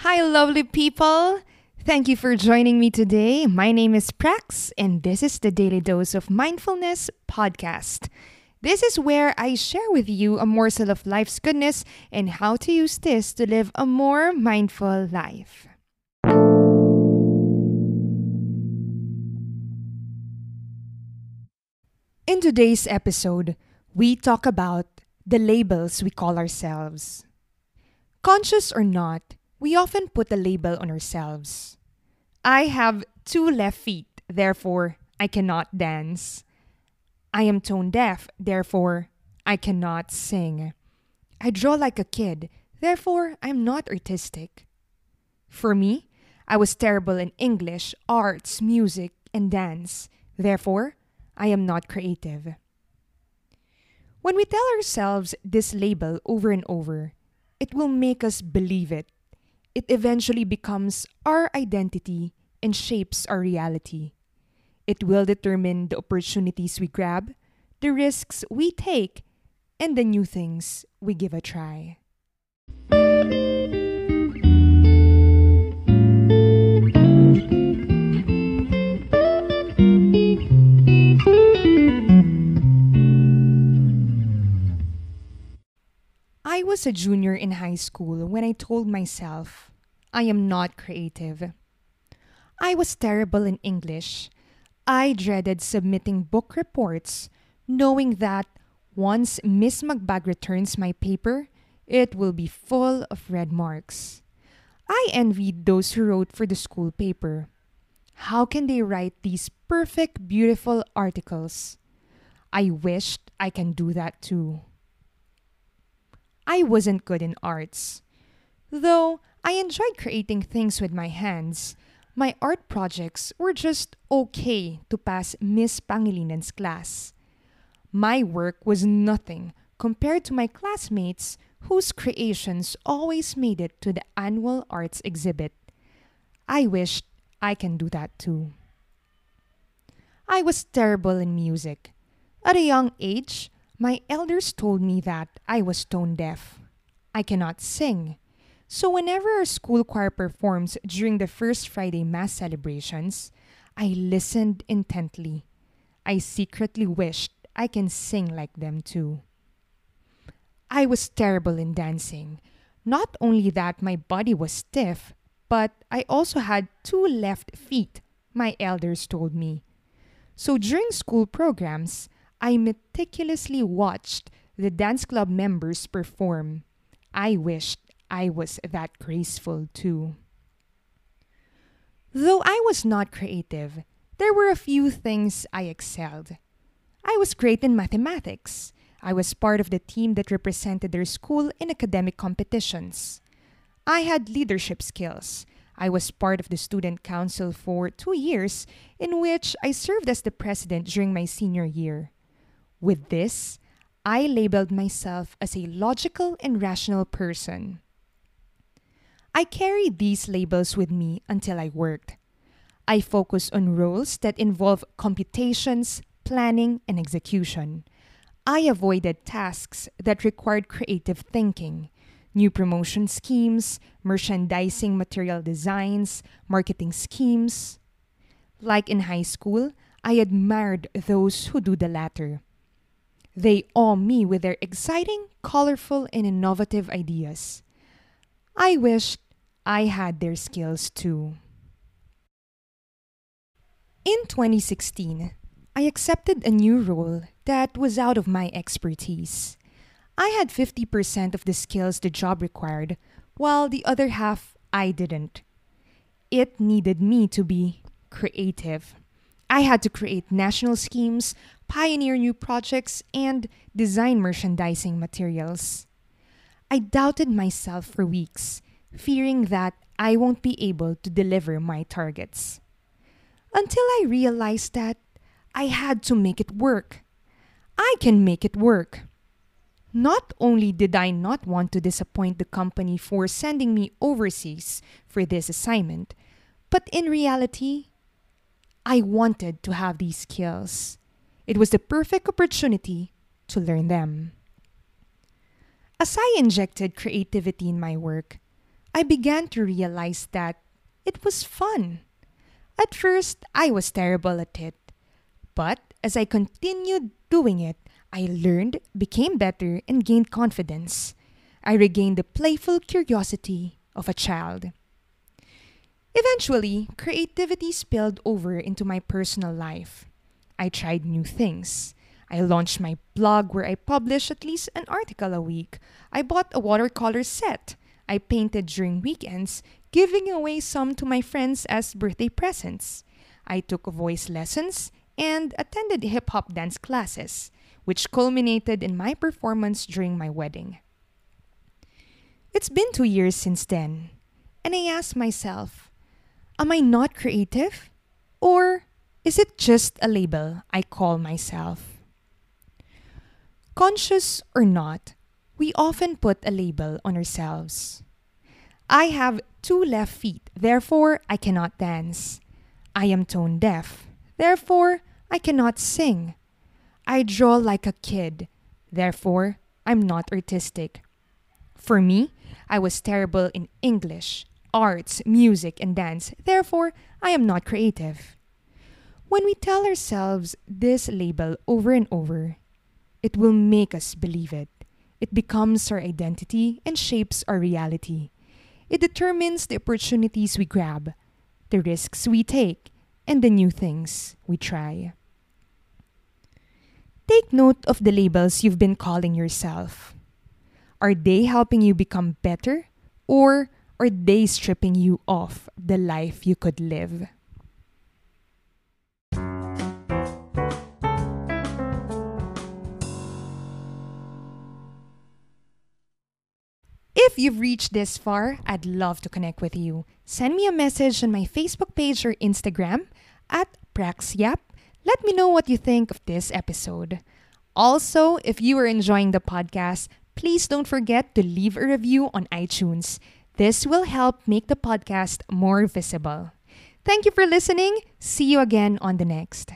Hi, lovely people. Thank you for joining me today. My name is Prax, and this is the Daily Dose of Mindfulness podcast. This is where I share with you a morsel of life's goodness and how to use this to live a more mindful life. In today's episode, we talk about the labels we call ourselves. Conscious or not, we often put a label on ourselves. I have two left feet, therefore I cannot dance. I am tone deaf, therefore I cannot sing. I draw like a kid, therefore I am not artistic. For me, I was terrible in English, arts, music, and dance, therefore I am not creative. When we tell ourselves this label over and over, it will make us believe it. It eventually becomes our identity and shapes our reality. It will determine the opportunities we grab, the risks we take, and the new things we give a try. I was a junior in high school when I told myself, I am not creative. I was terrible in English. I dreaded submitting book reports, knowing that once Miss Magbag returns my paper, it will be full of red marks. I envied those who wrote for the school paper. How can they write these perfect, beautiful articles? I wished I can do that too. I wasn't good in arts. Though I enjoyed creating things with my hands, my art projects were just okay to pass Miss Pangilinan's class. My work was nothing compared to my classmates whose creations always made it to the annual arts exhibit. I wished I can do that too. I was terrible in music. At a young age, my elders told me that I was tone deaf. I cannot sing. So, whenever our school choir performs during the first Friday Mass celebrations, I listened intently. I secretly wished I can sing like them too. I was terrible in dancing. Not only that my body was stiff, but I also had two left feet, my elders told me. So during school programs, I meticulously watched the dance club members perform. I wished I was that graceful too. Though I was not creative, there were a few things I excelled. I was great in mathematics. I was part of the team that represented their school in academic competitions. I had leadership skills. I was part of the student council for two years, in which I served as the president during my senior year. With this, I labeled myself as a logical and rational person. I carried these labels with me until I worked. I focused on roles that involve computations, planning, and execution. I avoided tasks that required creative thinking, new promotion schemes, merchandising material designs, marketing schemes. Like in high school, I admired those who do the latter. They awe me with their exciting, colorful, and innovative ideas. I wish I had their skills too. In 2016, I accepted a new role that was out of my expertise. I had 50% of the skills the job required, while the other half I didn't. It needed me to be creative. I had to create national schemes, pioneer new projects, and design merchandising materials. I doubted myself for weeks, fearing that I won't be able to deliver my targets. Until I realized that I had to make it work. I can make it work. Not only did I not want to disappoint the company for sending me overseas for this assignment, but in reality, I wanted to have these skills. It was the perfect opportunity to learn them. As I injected creativity in my work, I began to realize that it was fun. At first, I was terrible at it. But as I continued doing it, I learned, became better, and gained confidence. I regained the playful curiosity of a child. Eventually, creativity spilled over into my personal life. I tried new things. I launched my blog where I publish at least an article a week. I bought a watercolor set. I painted during weekends, giving away some to my friends as birthday presents. I took voice lessons and attended hip hop dance classes, which culminated in my performance during my wedding. It's been two years since then, and I ask myself, am I not creative? Or is it just a label I call myself? Conscious or not, we often put a label on ourselves. I have two left feet, therefore I cannot dance. I am tone deaf, therefore I cannot sing. I draw like a kid, therefore I'm not artistic. For me, I was terrible in English, arts, music, and dance, therefore I am not creative. When we tell ourselves this label over and over, it will make us believe it. It becomes our identity and shapes our reality. It determines the opportunities we grab, the risks we take, and the new things we try. Take note of the labels you've been calling yourself. Are they helping you become better, or are they stripping you off the life you could live? If you've reached this far, I'd love to connect with you. Send me a message on my Facebook page or Instagram at PraxYap. Let me know what you think of this episode. Also, if you are enjoying the podcast, please don't forget to leave a review on iTunes. This will help make the podcast more visible. Thank you for listening. See you again on the next.